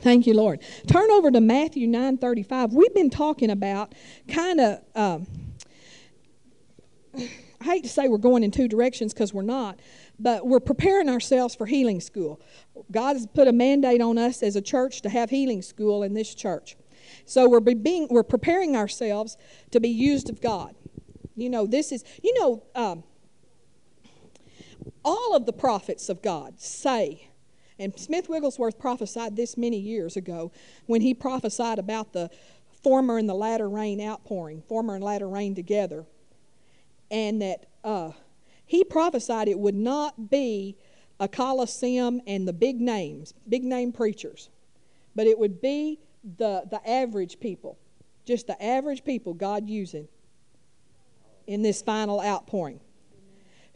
Thank you, Lord. Turn over to Matthew 9:35. We've been talking about kind of. Um, I hate to say we're going in two directions because we're not, but we're preparing ourselves for healing school. God has put a mandate on us as a church to have healing school in this church. So we're being we're preparing ourselves to be used of God. You know, this is you know um, all of the prophets of God say and Smith Wigglesworth prophesied this many years ago when he prophesied about the former and the latter rain outpouring, former and latter rain together. And that uh, he prophesied it would not be a coliseum and the big names, big name preachers, but it would be the, the average people, just the average people God using in this final outpouring.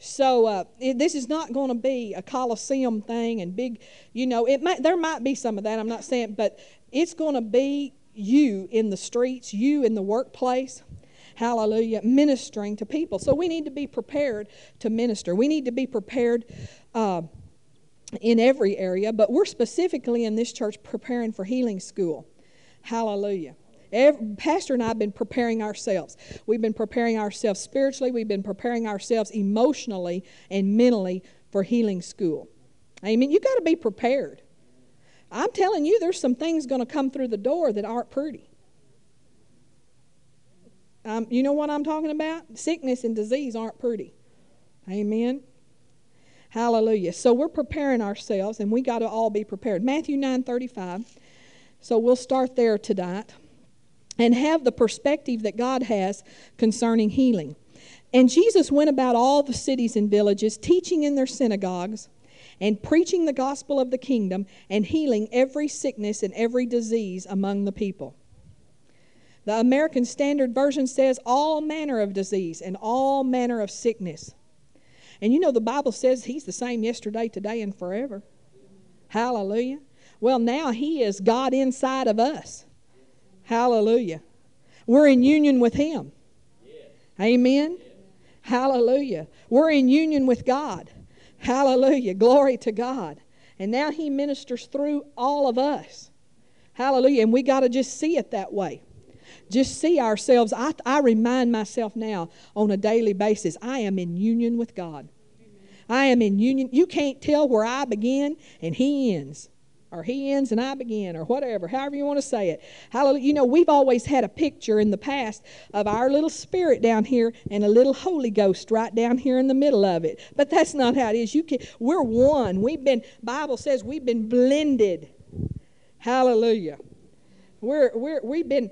So uh, it, this is not going to be a coliseum thing and big, you know. It might there might be some of that. I'm not saying, but it's going to be you in the streets, you in the workplace. Hallelujah, ministering to people. So we need to be prepared to minister. We need to be prepared. Uh, in every area, but we're specifically in this church preparing for healing school. Hallelujah. Every, Pastor and I have been preparing ourselves. We've been preparing ourselves spiritually, we've been preparing ourselves emotionally and mentally for healing school. Amen. You got to be prepared. I'm telling you, there's some things going to come through the door that aren't pretty. Um, you know what I'm talking about? Sickness and disease aren't pretty. Amen. Hallelujah. So we're preparing ourselves, and we got to all be prepared. Matthew 9 35. So we'll start there tonight and have the perspective that God has concerning healing. And Jesus went about all the cities and villages, teaching in their synagogues and preaching the gospel of the kingdom and healing every sickness and every disease among the people. The American Standard Version says all manner of disease and all manner of sickness. And you know, the Bible says He's the same yesterday, today, and forever. Hallelujah. Well, now He is God inside of us. Hallelujah. We're in union with Him. Amen. Hallelujah. We're in union with God. Hallelujah. Glory to God. And now He ministers through all of us. Hallelujah. And we got to just see it that way. Just see ourselves. I, I remind myself now on a daily basis I am in union with God. I am in union. You can't tell where I begin and He ends or he ends and I begin, or whatever, however you want to say it. Hallelujah. You know, we've always had a picture in the past of our little spirit down here and a little Holy Ghost right down here in the middle of it. But that's not how it is. You can we're one. We've been Bible says we've been blended. Hallelujah. We're we're we've been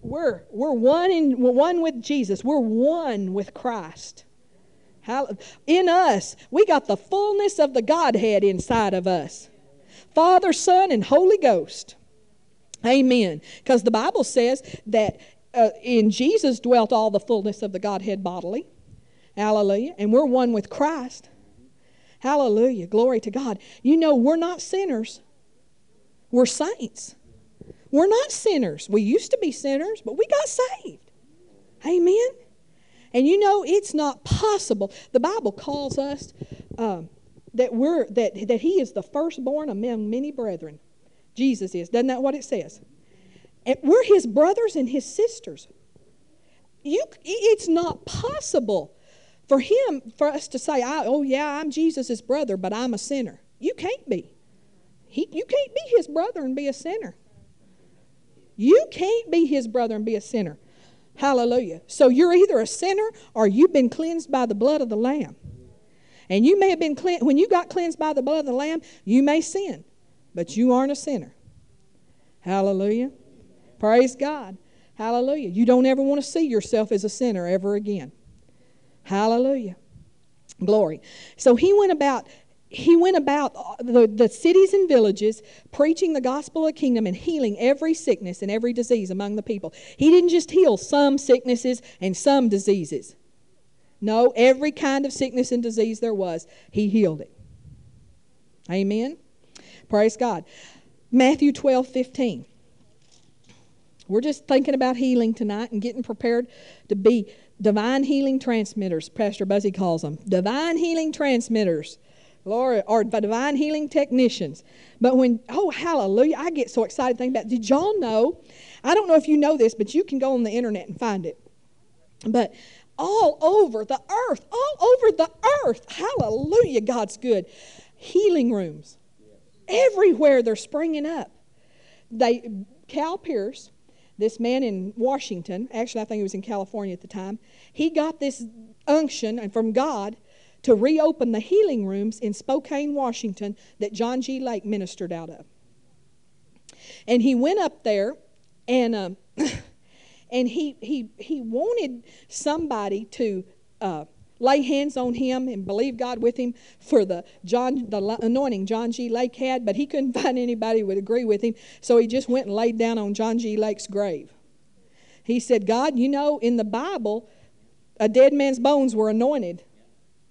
we're we're one in we're one with Jesus. We're one with Christ. In us, we got the fullness of the Godhead inside of us. Father, Son, and Holy Ghost. Amen. Because the Bible says that uh, in Jesus dwelt all the fullness of the Godhead bodily. Hallelujah. And we're one with Christ. Hallelujah. Glory to God. You know, we're not sinners, we're saints. We're not sinners. We used to be sinners, but we got saved. Amen. And you know, it's not possible. The Bible calls us um, that we're that that he is the firstborn among many brethren. Jesus is. Doesn't that what it says? And we're his brothers and his sisters. You, it's not possible for him for us to say, "Oh yeah, I'm Jesus's brother, but I'm a sinner." You can't be. He, you can't be his brother and be a sinner. You can't be his brother and be a sinner. Hallelujah. So you're either a sinner or you've been cleansed by the blood of the Lamb. And you may have been cleansed, when you got cleansed by the blood of the Lamb, you may sin, but you aren't a sinner. Hallelujah. Praise God. Hallelujah. You don't ever want to see yourself as a sinner ever again. Hallelujah. Glory. So he went about he went about the, the cities and villages preaching the gospel of the kingdom and healing every sickness and every disease among the people. He didn't just heal some sicknesses and some diseases. No, every kind of sickness and disease there was, he healed it. Amen. Praise God. Matthew 12, 15. We're just thinking about healing tonight and getting prepared to be divine healing transmitters, Pastor Buzzy calls them. Divine healing transmitters or divine healing technicians. But when, oh, hallelujah, I get so excited thinking about Did y'all know? I don't know if you know this, but you can go on the internet and find it. But all over the earth, all over the earth, hallelujah, God's good. Healing rooms. Everywhere they're springing up. They, Cal Pierce, this man in Washington, actually, I think he was in California at the time, he got this unction and from God to reopen the healing rooms in Spokane, Washington, that John G. Lake ministered out of. And he went up there and. Um, and he, he, he wanted somebody to uh, lay hands on him and believe God with him for the John the anointing John G. Lake had, but he couldn't find anybody who would agree with him, so he just went and laid down on John G. Lake's grave. He said, God, you know, in the Bible, a dead man's bones were anointed.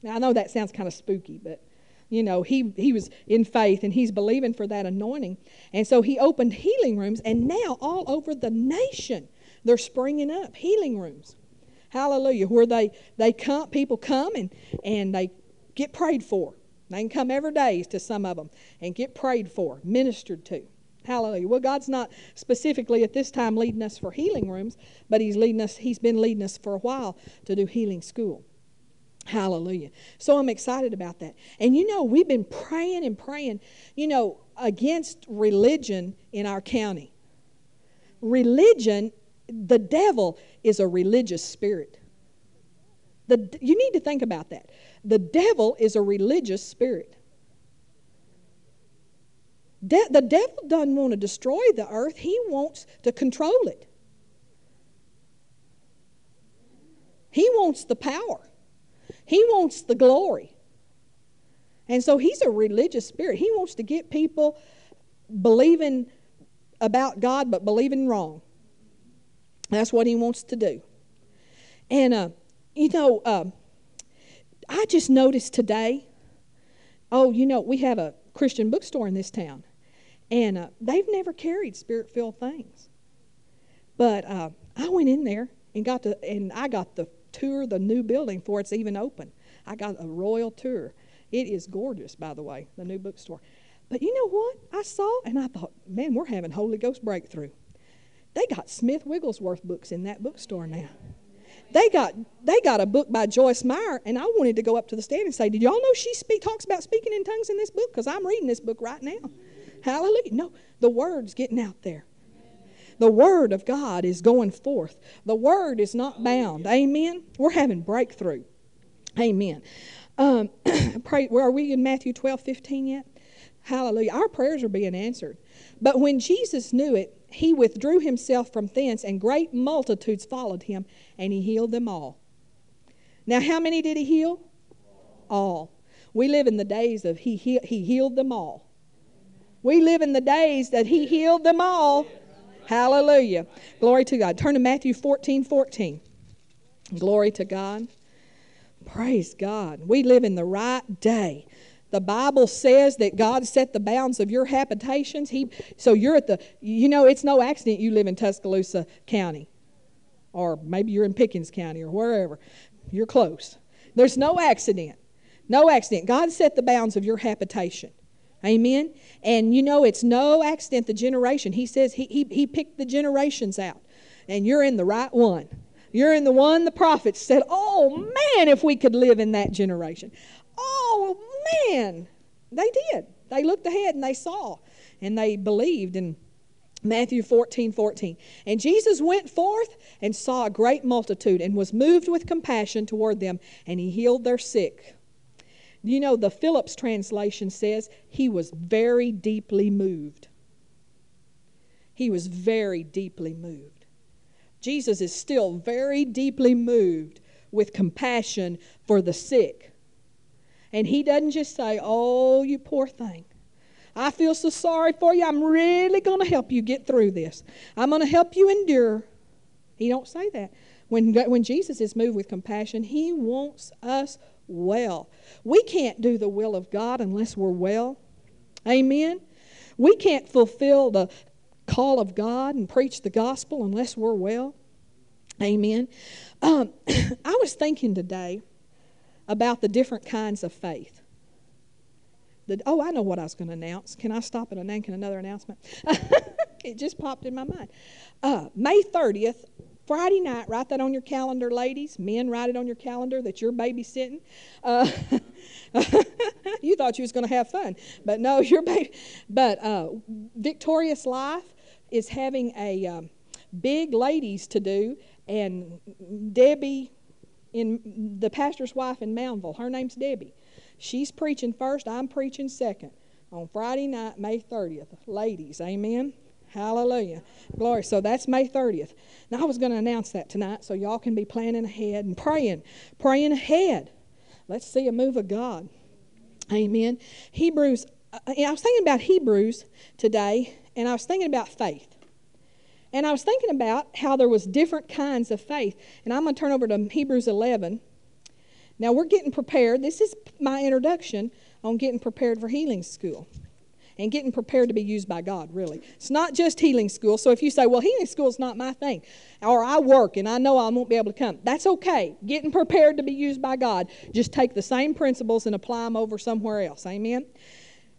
Now, I know that sounds kind of spooky, but you know, he, he was in faith and he's believing for that anointing. And so he opened healing rooms, and now all over the nation, they're springing up healing rooms. Hallelujah. Where they, they come, people come and, and they get prayed for. They can come every day to some of them and get prayed for, ministered to. Hallelujah. Well, God's not specifically at this time leading us for healing rooms, but He's leading us, He's been leading us for a while to do healing school. Hallelujah. So I'm excited about that. And you know, we've been praying and praying, you know, against religion in our county. Religion, the devil is a religious spirit. The, you need to think about that. The devil is a religious spirit. De- the devil doesn't want to destroy the earth, he wants to control it. He wants the power. He wants the glory. And so he's a religious spirit. He wants to get people believing about God but believing wrong. That's what he wants to do. And, uh, you know, uh, I just noticed today, oh, you know, we have a Christian bookstore in this town, and uh, they've never carried spirit filled things. But uh, I went in there and got to, and I got the tour the new building before it's even open. I got a royal tour. It is gorgeous, by the way, the new bookstore. But you know what? I saw and I thought, man, we're having Holy Ghost breakthrough. They got Smith Wigglesworth books in that bookstore now. They got they got a book by Joyce Meyer, and I wanted to go up to the stand and say, "Did y'all know she speak, talks about speaking in tongues in this book? Because I'm reading this book right now." Hallelujah! No, the word's getting out there. The Word of God is going forth. The Word is not bound. Amen. We're having breakthrough. Amen. Um, pray, where are we in Matthew 12, 15 yet? Hallelujah. Our prayers are being answered. But when Jesus knew it, he withdrew himself from thence, and great multitudes followed him, and he healed them all. Now, how many did he heal? All. We live in the days of he, he, he healed them all. We live in the days that he healed them all. Hallelujah. Glory to God. Turn to Matthew 14 14. Glory to God. Praise God. We live in the right day. The Bible says that God set the bounds of your habitations. He, so you're at the, you know, it's no accident you live in Tuscaloosa County. Or maybe you're in Pickens County or wherever. You're close. There's no accident. No accident. God set the bounds of your habitation. Amen. And you know, it's no accident the generation. He says he, he, he picked the generations out, and you're in the right one. You're in the one the prophets said, Oh man, if we could live in that generation. Oh man. They did. They looked ahead and they saw and they believed in Matthew 14, 14. And Jesus went forth and saw a great multitude and was moved with compassion toward them, and he healed their sick you know, the Phillips translation says he was very deeply moved. He was very deeply moved. Jesus is still very deeply moved with compassion for the sick. And he doesn't just say, Oh, you poor thing. I feel so sorry for you. I'm really going to help you get through this. I'm going to help you endure. He don't say that. When, when Jesus is moved with compassion, he wants us well. We can't do the will of God unless we're well. Amen. We can't fulfill the call of God and preach the gospel unless we're well. Amen. Um, I was thinking today about the different kinds of faith. The, oh, I know what I was going to announce. Can I stop and announce another announcement? it just popped in my mind. Uh, May 30th, Friday night, write that on your calendar, ladies. Men, write it on your calendar that you're babysitting. Uh, you thought you was going to have fun, but no, you're baby. But uh, Victorious Life is having a um, big ladies to do, and Debbie, in the pastor's wife in Moundville, her name's Debbie. She's preaching first. I'm preaching second on Friday night, May 30th. Ladies, amen. Hallelujah. Glory. So that's May 30th. Now, I was going to announce that tonight so y'all can be planning ahead and praying, praying ahead. Let's see a move of God. Amen. Hebrews, I was thinking about Hebrews today, and I was thinking about faith. And I was thinking about how there was different kinds of faith. And I'm going to turn over to Hebrews 11. Now, we're getting prepared. This is my introduction on getting prepared for healing school and getting prepared to be used by God, really. It's not just healing school. So if you say, well, healing school is not my thing, or I work and I know I won't be able to come, that's okay. Getting prepared to be used by God, just take the same principles and apply them over somewhere else. Amen?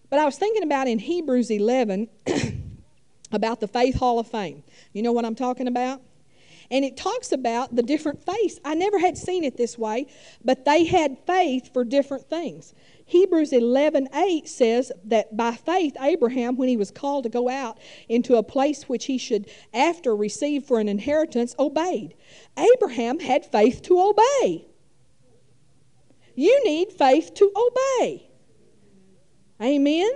But I was thinking about in Hebrews 11 about the Faith Hall of Fame. You know what I'm talking about? and it talks about the different faiths. I never had seen it this way, but they had faith for different things. Hebrews 11:8 says that by faith Abraham when he was called to go out into a place which he should after receive for an inheritance obeyed. Abraham had faith to obey. You need faith to obey. Amen.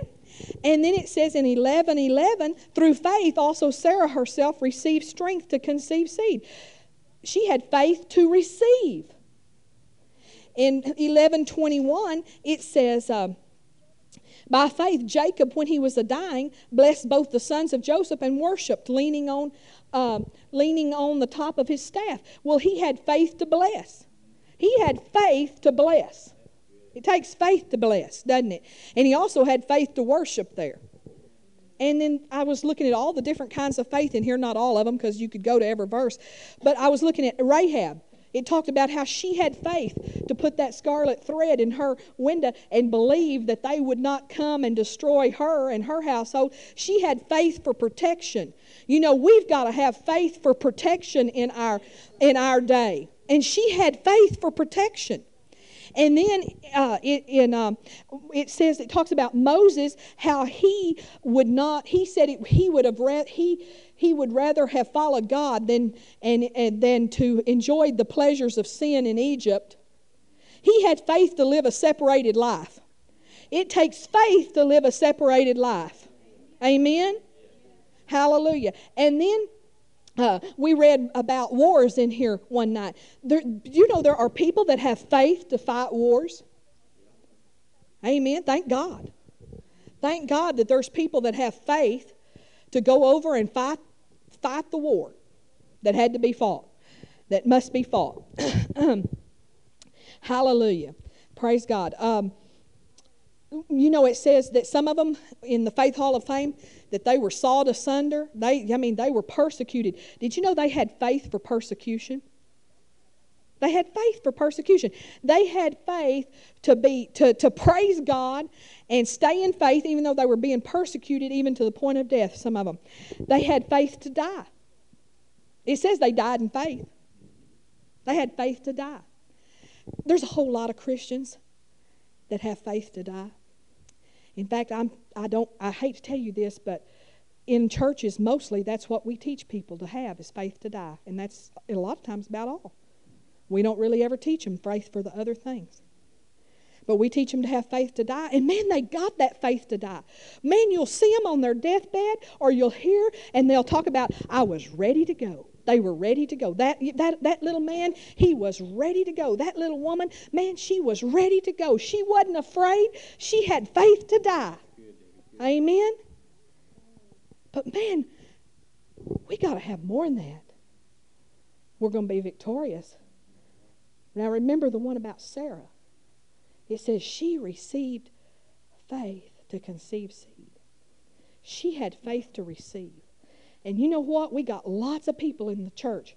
And then it says in 11 11, through faith also Sarah herself received strength to conceive seed. She had faith to receive in 1121, it says, uh, by faith, Jacob, when he was a dying, blessed both the sons of Joseph and worshipped, leaning on, uh, leaning on the top of his staff. Well, he had faith to bless. He had faith to bless. It takes faith to bless, doesn't it? And he also had faith to worship there. And then I was looking at all the different kinds of faith in here, not all of them, because you could go to every verse. But I was looking at Rahab. It talked about how she had faith to put that scarlet thread in her window and believe that they would not come and destroy her and her household. She had faith for protection. You know, we've got to have faith for protection in our in our day. And she had faith for protection. And then uh, it, in, um, it says, it talks about Moses, how he would not, he said it, he would have, he, he would rather have followed God than, and, and, than to enjoy the pleasures of sin in Egypt. He had faith to live a separated life. It takes faith to live a separated life. Amen? Hallelujah. And then uh, we read about wars in here one night. There, you know, there are people that have faith to fight wars. Amen. Thank God. Thank God that there's people that have faith to go over and fight fight the war that had to be fought, that must be fought. Hallelujah. Praise God. Um, you know, it says that some of them in the Faith Hall of Fame that they were sawed asunder. They, I mean, they were persecuted. Did you know they had faith for persecution? They had faith for persecution. They had faith to be to, to praise God and stay in faith, even though they were being persecuted, even to the point of death. Some of them, they had faith to die. It says they died in faith. They had faith to die. There's a whole lot of Christians that have faith to die. In fact, I'm I don't I hate to tell you this, but in churches mostly that's what we teach people to have is faith to die, and that's a lot of times about all. We don't really ever teach them faith for the other things. But we teach them to have faith to die. And man, they got that faith to die. Man, you'll see them on their deathbed or you'll hear and they'll talk about, I was ready to go. They were ready to go. That, that, that little man, he was ready to go. That little woman, man, she was ready to go. She wasn't afraid. She had faith to die. Amen? But man, we got to have more than that. We're going to be victorious. Now remember the one about Sarah. It says she received faith to conceive seed. She had faith to receive. And you know what? We got lots of people in the church.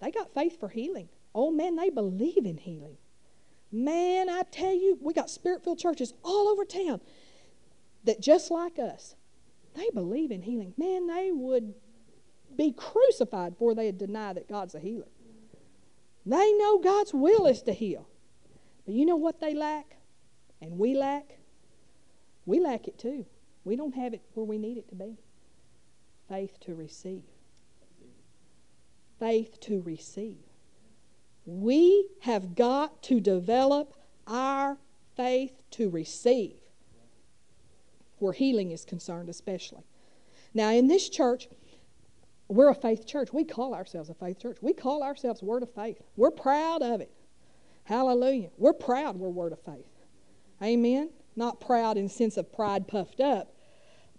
They got faith for healing. Oh man, they believe in healing. Man, I tell you, we got spirit filled churches all over town. that just like us, they believe in healing. Man, they would be crucified before they'd deny that God's a healer. They know God's will is to heal. But you know what they lack? And we lack? We lack it too. We don't have it where we need it to be. Faith to receive. Faith to receive. We have got to develop our faith to receive where healing is concerned, especially. Now, in this church, we're a faith church. We call ourselves a faith church. We call ourselves Word of Faith. We're proud of it. Hallelujah. We're proud we're Word of Faith. Amen. Not proud in sense of pride puffed up,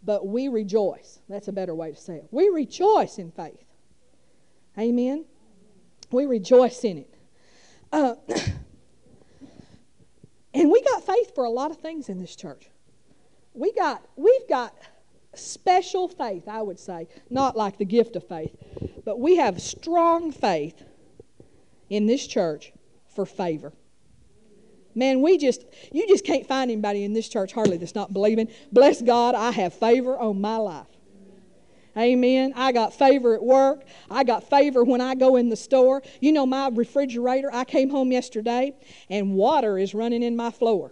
but we rejoice. That's a better way to say it. We rejoice in faith. Amen. We rejoice in it. Uh, and we got faith for a lot of things in this church we got we've got special faith, I would say, not like the gift of faith, but we have strong faith in this church for favor. Man, we just, you just can't find anybody in this church hardly that's not believing. Bless God, I have favor on my life. Amen. I got favor at work. I got favor when I go in the store. You know, my refrigerator, I came home yesterday and water is running in my floor.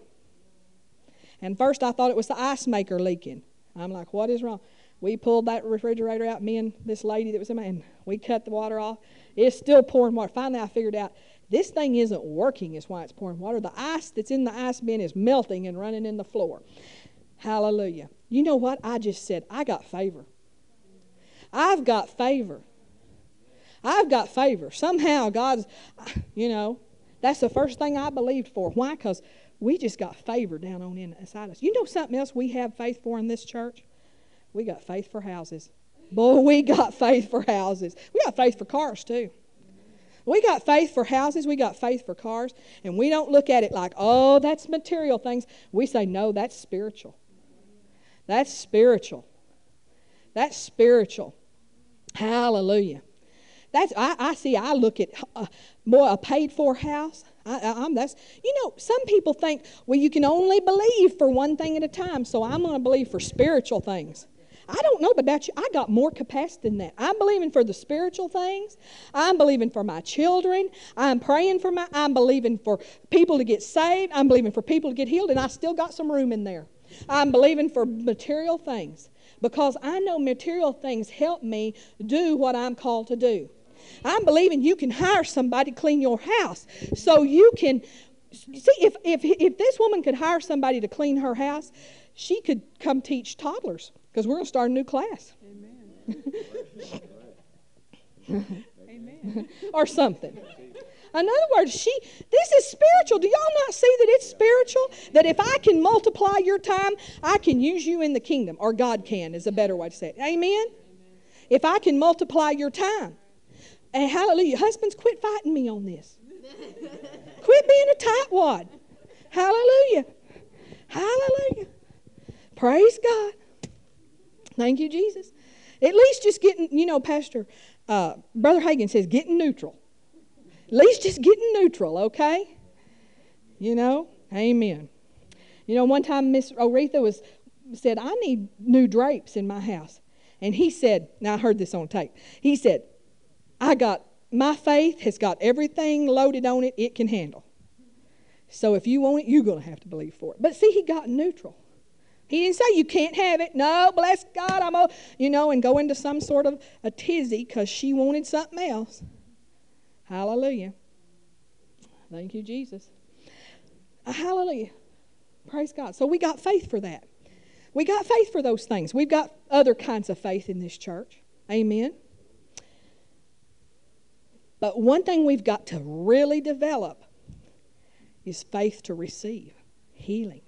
And first I thought it was the ice maker leaking. I'm like, what is wrong? We pulled that refrigerator out, me and this lady that was in my, and we cut the water off. It's still pouring water. Finally, I figured out this thing isn't working, is why it's pouring water. The ice that's in the ice bin is melting and running in the floor. Hallelujah. You know what? I just said, I got favor. I've got favor. I've got favor. Somehow God's, you know, that's the first thing I believed for. Why? Because we just got favor down on inside us. You know something else we have faith for in this church? We got faith for houses. Boy, we got faith for houses. We got faith for cars too. We got faith for houses, we got faith for cars, and we don't look at it like, oh, that's material things. We say, no, that's spiritual. That's spiritual. That's spiritual. Hallelujah. That's I, I see. I look at uh, boy a paid for house. I, am that's you know some people think well you can only believe for one thing at a time so i'm going to believe for spiritual things i don't know about you. I got more capacity than that. I'm believing for the spiritual things. I'm believing for my children. I'm praying for my i'm believing for people to get saved. I'm believing for people to get healed and i still got some room in there. I'm believing for material things because i know material things help me do what i'm called to do. I'm believing you can hire somebody to clean your house so you can see if, if, if this woman could hire somebody to clean her house, she could come teach toddlers because we're going to start a new class. Amen. Amen. or something. In other words, she this is spiritual. Do y'all not see that it's spiritual? That if I can multiply your time, I can use you in the kingdom, or God can is a better way to say it. Amen? Amen. If I can multiply your time. And hallelujah. Husbands, quit fighting me on this. quit being a tightwad. Hallelujah. Hallelujah. Praise God. Thank you, Jesus. At least just getting, you know, Pastor, uh, Brother Hagin says, getting neutral. At least just getting neutral, okay? You know, amen. You know, one time Miss Oretha was said, I need new drapes in my house. And he said, now I heard this on tape. He said, I got, my faith has got everything loaded on it it can handle. So if you want it, you're going to have to believe for it. But see, he got neutral. He didn't say you can't have it. No, bless God, I'm a, you know, and go into some sort of a tizzy because she wanted something else. Hallelujah. Thank you, Jesus. Hallelujah. Praise God. So we got faith for that. We got faith for those things. We've got other kinds of faith in this church. Amen. But one thing we've got to really develop is faith to receive healing.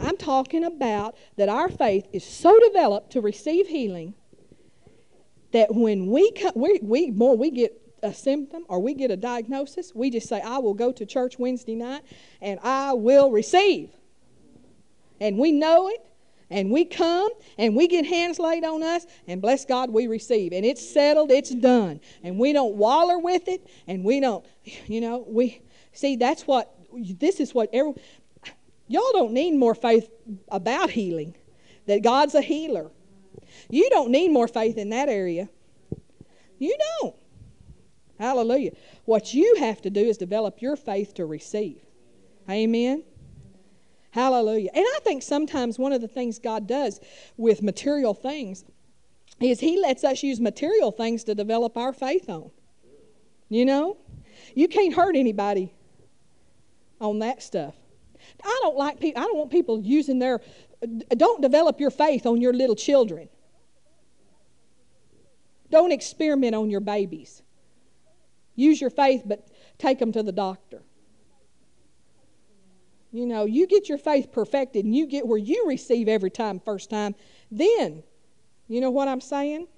I'm talking about that our faith is so developed to receive healing that when we come, we, we more we get a symptom or we get a diagnosis, we just say, I will go to church Wednesday night and I will receive. And we know it, and we come and we get hands laid on us, and bless God, we receive. And it's settled, it's done. And we don't waller with it, and we don't, you know, we see that's what this is what every, y'all don't need more faith about healing. that God's a healer. You don't need more faith in that area. You don't. Hallelujah. What you have to do is develop your faith to receive. Amen. Hallelujah. And I think sometimes one of the things God does with material things is He lets us use material things to develop our faith on. You know? You can't hurt anybody on that stuff. I don't like people, I don't want people using their, don't develop your faith on your little children. Don't experiment on your babies. Use your faith, but take them to the doctor. You know, you get your faith perfected and you get where you receive every time, first time, then, you know what I'm saying?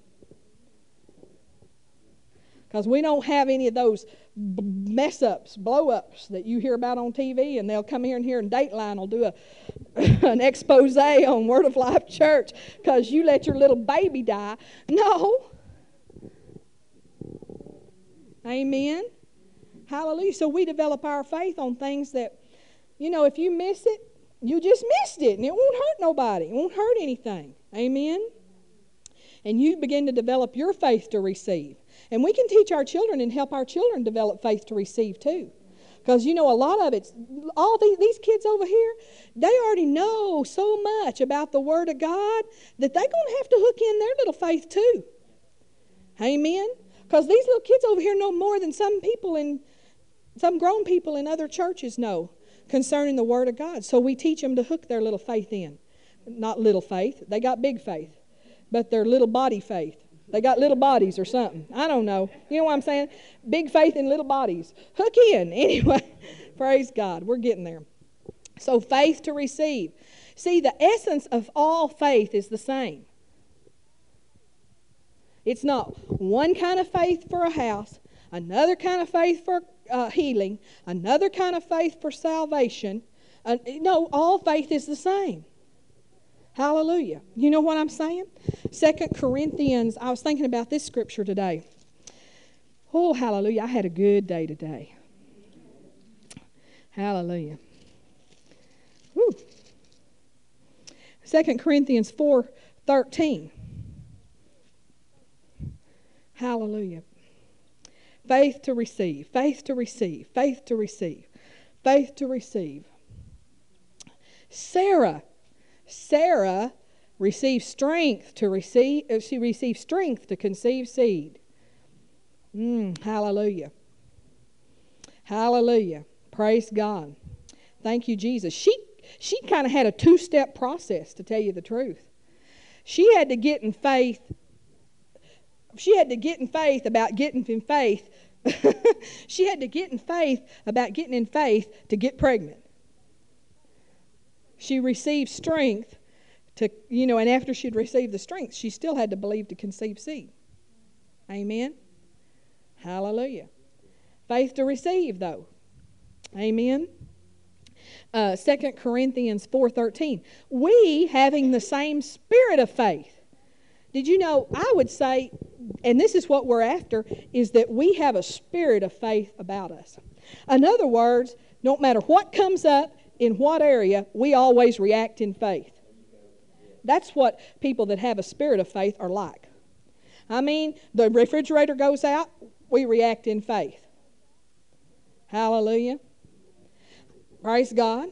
Because we don't have any of those mess ups, blow ups that you hear about on TV, and they'll come here and here, and Dateline will do a, an expose on Word of Life Church because you let your little baby die. No. Amen. Hallelujah. So we develop our faith on things that, you know, if you miss it, you just missed it, and it won't hurt nobody. It won't hurt anything. Amen. And you begin to develop your faith to receive. And we can teach our children and help our children develop faith to receive too. Because you know, a lot of it's all these, these kids over here, they already know so much about the Word of God that they're going to have to hook in their little faith too. Amen. Because these little kids over here know more than some people in, some grown people in other churches know concerning the Word of God. So we teach them to hook their little faith in. Not little faith, they got big faith, but their little body faith. They got little bodies or something. I don't know. You know what I'm saying? Big faith in little bodies. Hook in. Anyway, praise God. We're getting there. So, faith to receive. See, the essence of all faith is the same. It's not one kind of faith for a house, another kind of faith for uh, healing, another kind of faith for salvation. Uh, no, all faith is the same. Hallelujah. You know what I'm saying? Second Corinthians, I was thinking about this scripture today. Oh, hallelujah. I had a good day today. Hallelujah. Woo. 2 Corinthians 4 13. Hallelujah. Faith to receive, faith to receive, faith to receive, faith to receive. Sarah Sarah received strength to receive, uh, she received strength to conceive seed. Mm, hallelujah. Hallelujah. Praise God. Thank you, Jesus. She she kind of had a two-step process to tell you the truth. She had to get in faith. She had to get in faith about getting in faith. she had to get in faith about getting in faith to get pregnant she received strength to, you know, and after she'd received the strength, she still had to believe to conceive seed. Amen. Hallelujah. Faith to receive, though. Amen. Uh, 2 Corinthians 4.13. We, having the same spirit of faith. Did you know, I would say, and this is what we're after, is that we have a spirit of faith about us. In other words, no matter what comes up, in what area we always react in faith. That's what people that have a spirit of faith are like. I mean, the refrigerator goes out, we react in faith. Hallelujah. Praise God.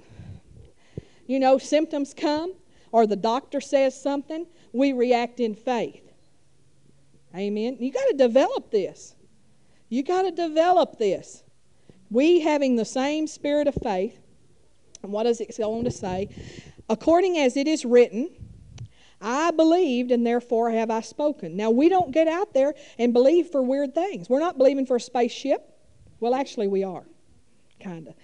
You know, symptoms come, or the doctor says something, we react in faith. Amen. You got to develop this. You got to develop this. We having the same spirit of faith and what does it go on to say? According as it is written, I believed and therefore have I spoken. Now, we don't get out there and believe for weird things. We're not believing for a spaceship. Well, actually, we are. Kind of.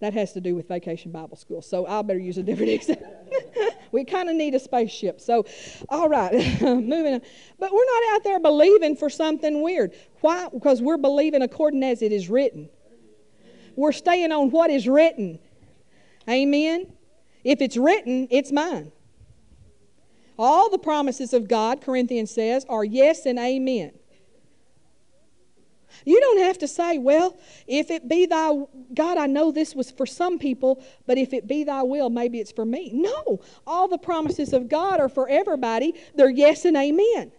That has to do with vacation Bible school. So I better use a different example. we kind of need a spaceship. So, all right, moving on. But we're not out there believing for something weird. Why? Because we're believing according as it is written. We're staying on what is written. Amen? If it's written, it's mine. All the promises of God, Corinthians says, are yes and amen. You don't have to say, well, if it be thy God, I know this was for some people, but if it be thy will, maybe it's for me. No, all the promises of God are for everybody. They're yes and amen.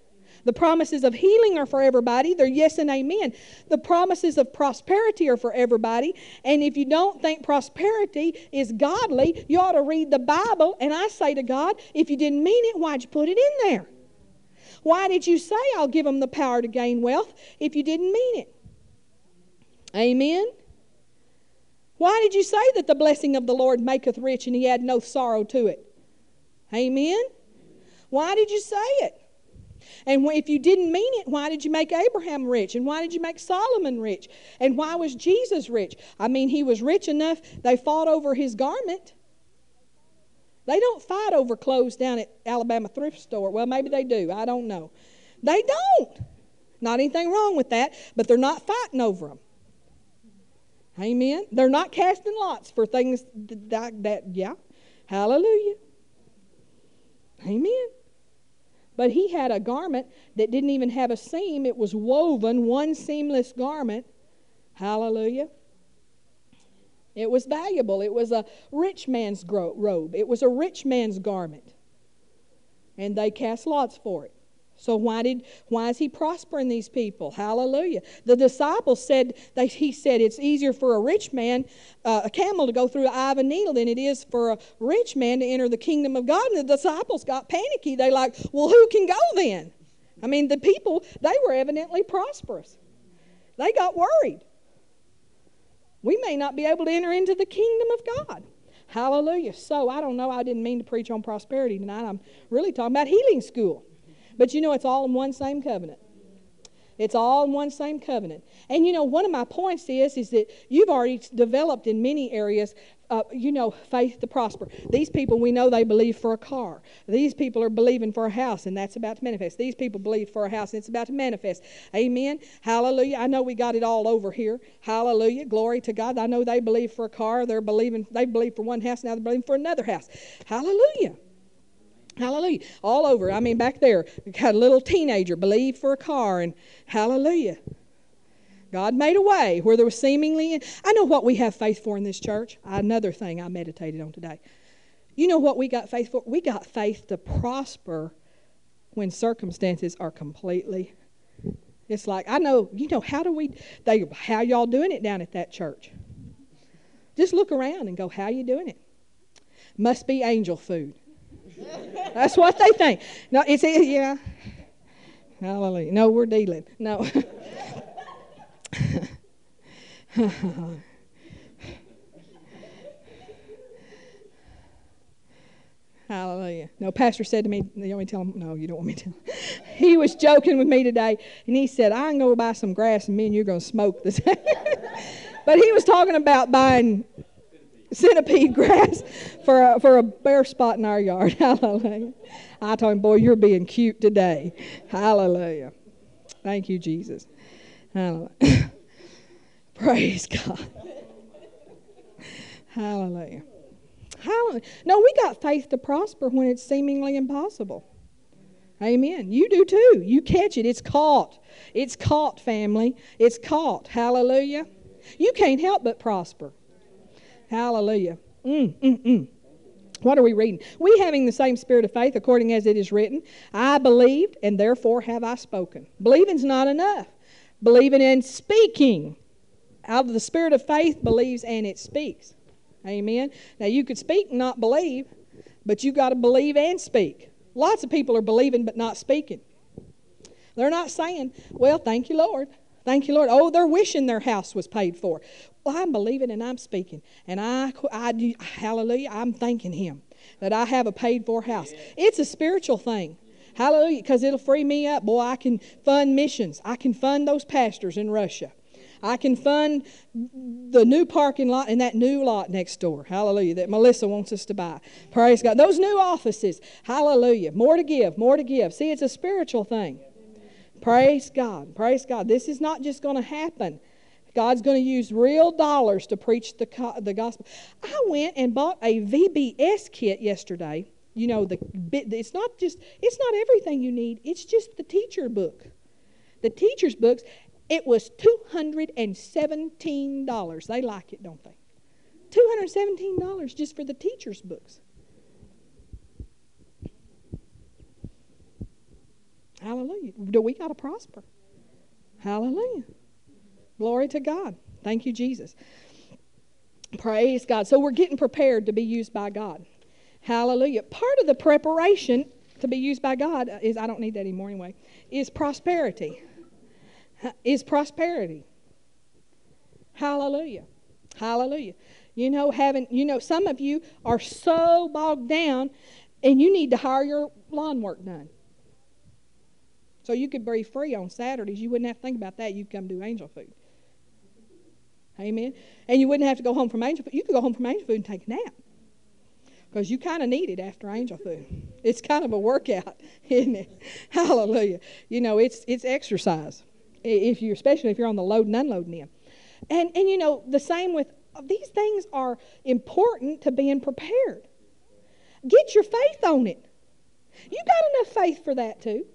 The promises of healing are for everybody. They're yes and amen. The promises of prosperity are for everybody. And if you don't think prosperity is godly, you ought to read the Bible. And I say to God, if you didn't mean it, why'd you put it in there? Why did you say I'll give them the power to gain wealth if you didn't mean it? Amen. Why did you say that the blessing of the Lord maketh rich and he had no sorrow to it? Amen. Why did you say it? And if you didn't mean it, why did you make Abraham rich? And why did you make Solomon rich? And why was Jesus rich? I mean, he was rich enough, they fought over his garment. They don't fight over clothes down at Alabama thrift store. Well, maybe they do. I don't know. They don't. Not anything wrong with that, but they're not fighting over them. Amen. They're not casting lots for things that, that yeah. Hallelujah. Amen. But he had a garment that didn't even have a seam, it was woven, one seamless garment. Hallelujah. It was valuable. It was a rich man's robe, it was a rich man's garment. And they cast lots for it. So why did why is he prospering these people? Hallelujah. The disciples said they, he said it's easier for a rich man, uh, a camel to go through the eye of a needle than it is for a rich man to enter the kingdom of God. And the disciples got panicky. They like, well, who can go then? I mean, the people they were evidently prosperous. They got worried we may not be able to enter into the kingdom of God. Hallelujah. So I don't know. I didn't mean to preach on prosperity tonight. I'm really talking about healing school. But you know, it's all in one same covenant. It's all in one same covenant. And you know, one of my points is is that you've already developed in many areas uh, you know, faith to prosper. These people, we know they believe for a car. These people are believing for a house, and that's about to manifest. These people believe for a house, and it's about to manifest. Amen. Hallelujah. I know we got it all over here. Hallelujah. Glory to God. I know they believe for a car. They're believing, they believe for one house, now they're believing for another house. Hallelujah. Hallelujah. All over. I mean, back there, got a little teenager believe for a car, and hallelujah. God made a way where there was seemingly. I know what we have faith for in this church. Another thing I meditated on today. You know what we got faith for? We got faith to prosper when circumstances are completely. It's like I know. You know how do we? They how y'all doing it down at that church? Just look around and go, how you doing it? Must be angel food. That's what they think. No, it's yeah. Hallelujah. No, we're dealing. No. Hallelujah. No, Pastor said to me, you want me to tell him? No, you don't want me to. he was joking with me today, and he said, I can go buy some grass, and me and you're going to smoke this. but he was talking about buying centipede grass for a, for a bare spot in our yard. Hallelujah. I told him, boy, you're being cute today. Hallelujah. Thank you, Jesus. Hallelujah. Praise God. Hallelujah. Hallelujah. No, we got faith to prosper when it's seemingly impossible. Amen. You do too. You catch it. It's caught. It's caught, family. It's caught. Hallelujah. You can't help but prosper. Hallelujah. Mm, mm, mm. What are we reading? We having the same spirit of faith, according as it is written, I believed, and therefore have I spoken. Believing's not enough. Believing and speaking out of the spirit of faith believes and it speaks. Amen. Now you could speak and not believe, but you got to believe and speak. Lots of people are believing but not speaking. They're not saying, "Well, thank you, Lord. Thank you, Lord." Oh, they're wishing their house was paid for. Well, I'm believing and I'm speaking, and I, I hallelujah. I'm thanking Him that I have a paid for house. It's a spiritual thing. Hallelujah, because it'll free me up. Boy, I can fund missions. I can fund those pastors in Russia. I can fund the new parking lot and that new lot next door. Hallelujah. That Melissa wants us to buy. Praise God. Those new offices. Hallelujah. More to give, more to give. See, it's a spiritual thing. Praise God. Praise God. This is not just going to happen. God's going to use real dollars to preach the, the gospel. I went and bought a VBS kit yesterday. You know, the it's not just it's not everything you need. It's just the teacher book. The teacher's books It was $217. They like it, don't they? $217 just for the teacher's books. Hallelujah. Do we got to prosper? Hallelujah. Glory to God. Thank you, Jesus. Praise God. So we're getting prepared to be used by God. Hallelujah. Part of the preparation to be used by God is, I don't need that anymore anyway, is prosperity. Is prosperity. Hallelujah. Hallelujah. You know, having, you know, some of you are so bogged down and you need to hire your lawn work done. So you could be free on Saturdays. You wouldn't have to think about that. You'd come do angel food. Amen. And you wouldn't have to go home from angel food. You could go home from angel food and take a nap. Because you kind of need it after angel food. It's kind of a workout, isn't it? Hallelujah. You know, it's it's exercise. If you especially if you're on the load and unloading them. And and you know, the same with these things are important to being prepared. Get your faith on it. You got enough faith for that too.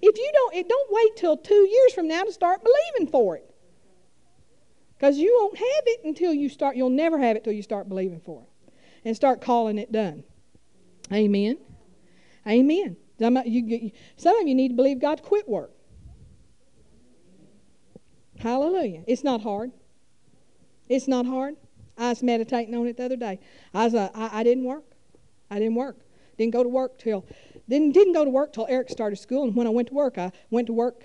If you don't, it don't wait till two years from now to start believing for it. Because you won't have it until you start, you'll never have it till you start believing for it and start calling it done. Amen. Amen. Some of you, some of you need to believe God quit work. Hallelujah. It's not hard. It's not hard. I was meditating on it the other day. I, was, uh, I, I didn't work. I didn't work. Didn't go to work till didn't didn't go to work till Eric started school. And when I went to work, I went to work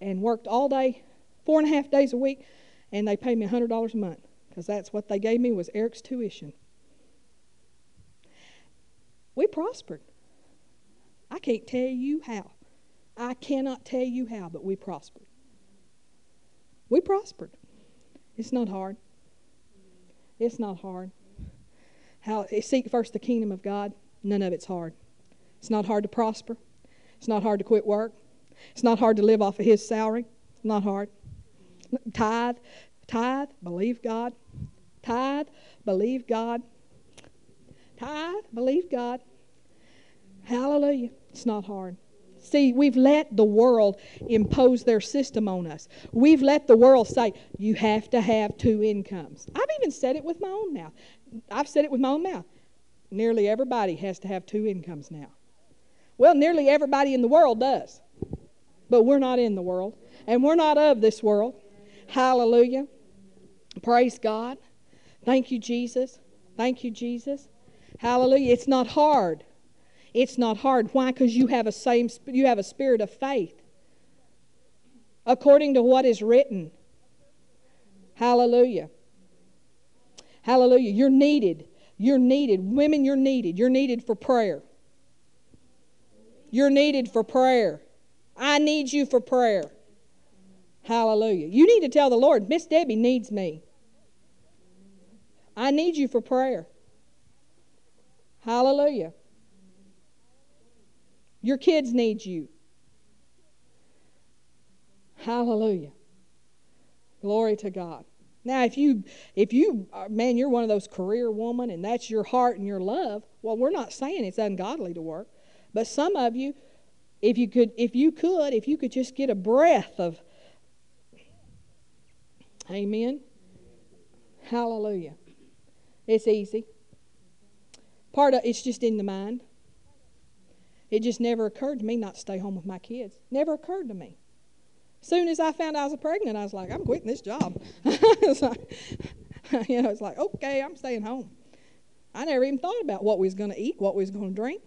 and worked all day, four and a half days a week and they paid me $100 a month because that's what they gave me was Eric's tuition. We prospered. I can't tell you how. I cannot tell you how, but we prospered. We prospered. It's not hard. It's not hard. How seek first the kingdom of God. None of it's hard. It's not hard to prosper. It's not hard to quit work. It's not hard to live off of His salary. It's not hard. Tithe, tithe, believe God. Tithe, believe God. Tithe, believe God. Hallelujah. It's not hard. See, we've let the world impose their system on us. We've let the world say, you have to have two incomes. I've even said it with my own mouth. I've said it with my own mouth. Nearly everybody has to have two incomes now. Well, nearly everybody in the world does. But we're not in the world, and we're not of this world. Hallelujah. Praise God. Thank you, Jesus. Thank you, Jesus. Hallelujah. It's not hard. It's not hard. Why? Because you have a same you have a spirit of faith. According to what is written. Hallelujah. Hallelujah. You're needed. You're needed. Women, you're needed. You're needed for prayer. You're needed for prayer. I need you for prayer. Hallelujah. You need to tell the Lord, Miss Debbie needs me. I need you for prayer. Hallelujah. Your kids need you. Hallelujah. Glory to God. Now, if you, if you, uh, man, you're one of those career woman and that's your heart and your love, well, we're not saying it's ungodly to work. But some of you, if you could, if you could, if you could just get a breath of Amen. Hallelujah. It's easy. Part of it's just in the mind. It just never occurred to me not to stay home with my kids. Never occurred to me. Soon as I found I was pregnant, I was like, I'm quitting this job. it's like, you know, it's like, okay, I'm staying home. I never even thought about what we was going to eat, what we was going to drink,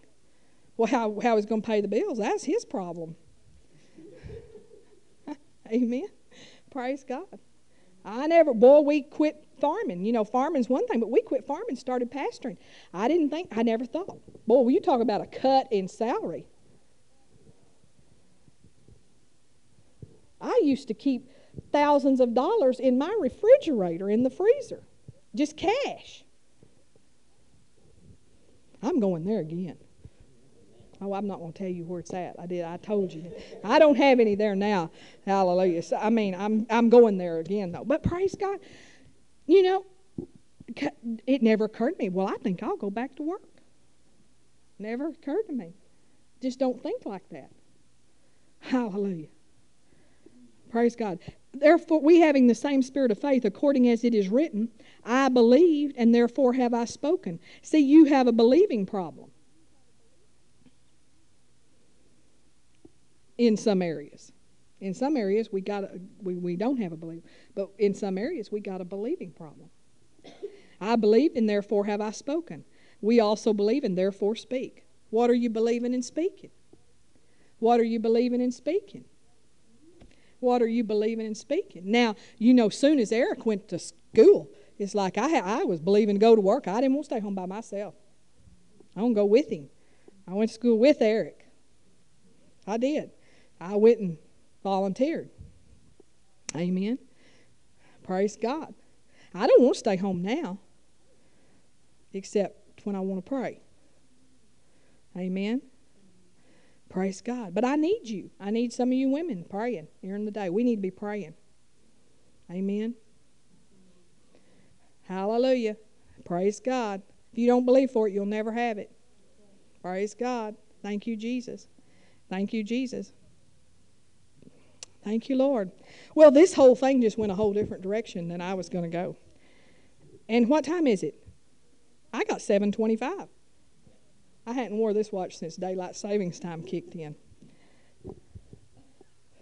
well, how, how he was going to pay the bills. That's his problem. Amen. Praise God. I never, boy, we quit farming. You know, farming's one thing, but we quit farming, started pastoring. I didn't think, I never thought. Boy, you talk about a cut in salary. I used to keep thousands of dollars in my refrigerator, in the freezer, just cash. I'm going there again. Oh, I'm not going to tell you where it's at. I did. I told you. I don't have any there now. Hallelujah. So, I mean, I'm I'm going there again though. But praise God. You know, it never occurred to me. Well, I think I'll go back to work. Never occurred to me. Just don't think like that. Hallelujah. Praise God. Therefore, we having the same spirit of faith, according as it is written, I believed, and therefore have I spoken. See, you have a believing problem in some areas. In some areas, we got a, we, we don't have a belief, but in some areas, we got a believing problem. I believed, and therefore have I spoken. We also believe, and therefore speak. What are you believing and speaking? What are you believing and speaking? What are you believing and speaking? Now, you know, soon as Eric went to school, it's like I, I was believing to go to work. I didn't want to stay home by myself. I don't go with him. I went to school with Eric. I did. I went and volunteered. Amen. Praise God. I don't want to stay home now, except when I want to pray. Amen. Praise God. But I need you. I need some of you women praying during the day. We need to be praying. Amen. Hallelujah. Praise God. If you don't believe for it, you'll never have it. Praise God. Thank you, Jesus. Thank you, Jesus. Thank you, Lord. Well, this whole thing just went a whole different direction than I was going to go. And what time is it? I got 725. I hadn't wore this watch since daylight savings time kicked in.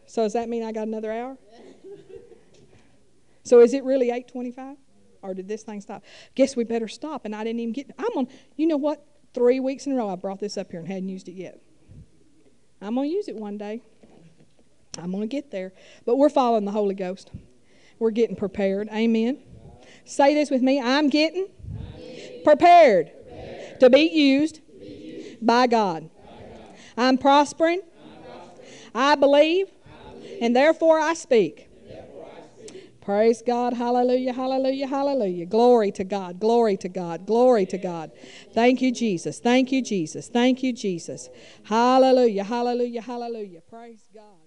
So does that mean I got another hour? So is it really 825? Or did this thing stop? Guess we better stop. And I didn't even get, I'm on, you know what? Three weeks in a row I brought this up here and hadn't used it yet. I'm going to use it one day. I'm going to get there. But we're following the Holy Ghost. We're getting prepared. Amen. Say this with me I'm getting, prepared, to be used, by God. I'm prospering. I believe, and therefore I speak. Praise God. Hallelujah. Hallelujah. Hallelujah. Glory to God. Glory to God. Glory to God. Thank you, Jesus. Thank you, Jesus. Thank you, Jesus. Hallelujah. Hallelujah. Hallelujah. Praise God.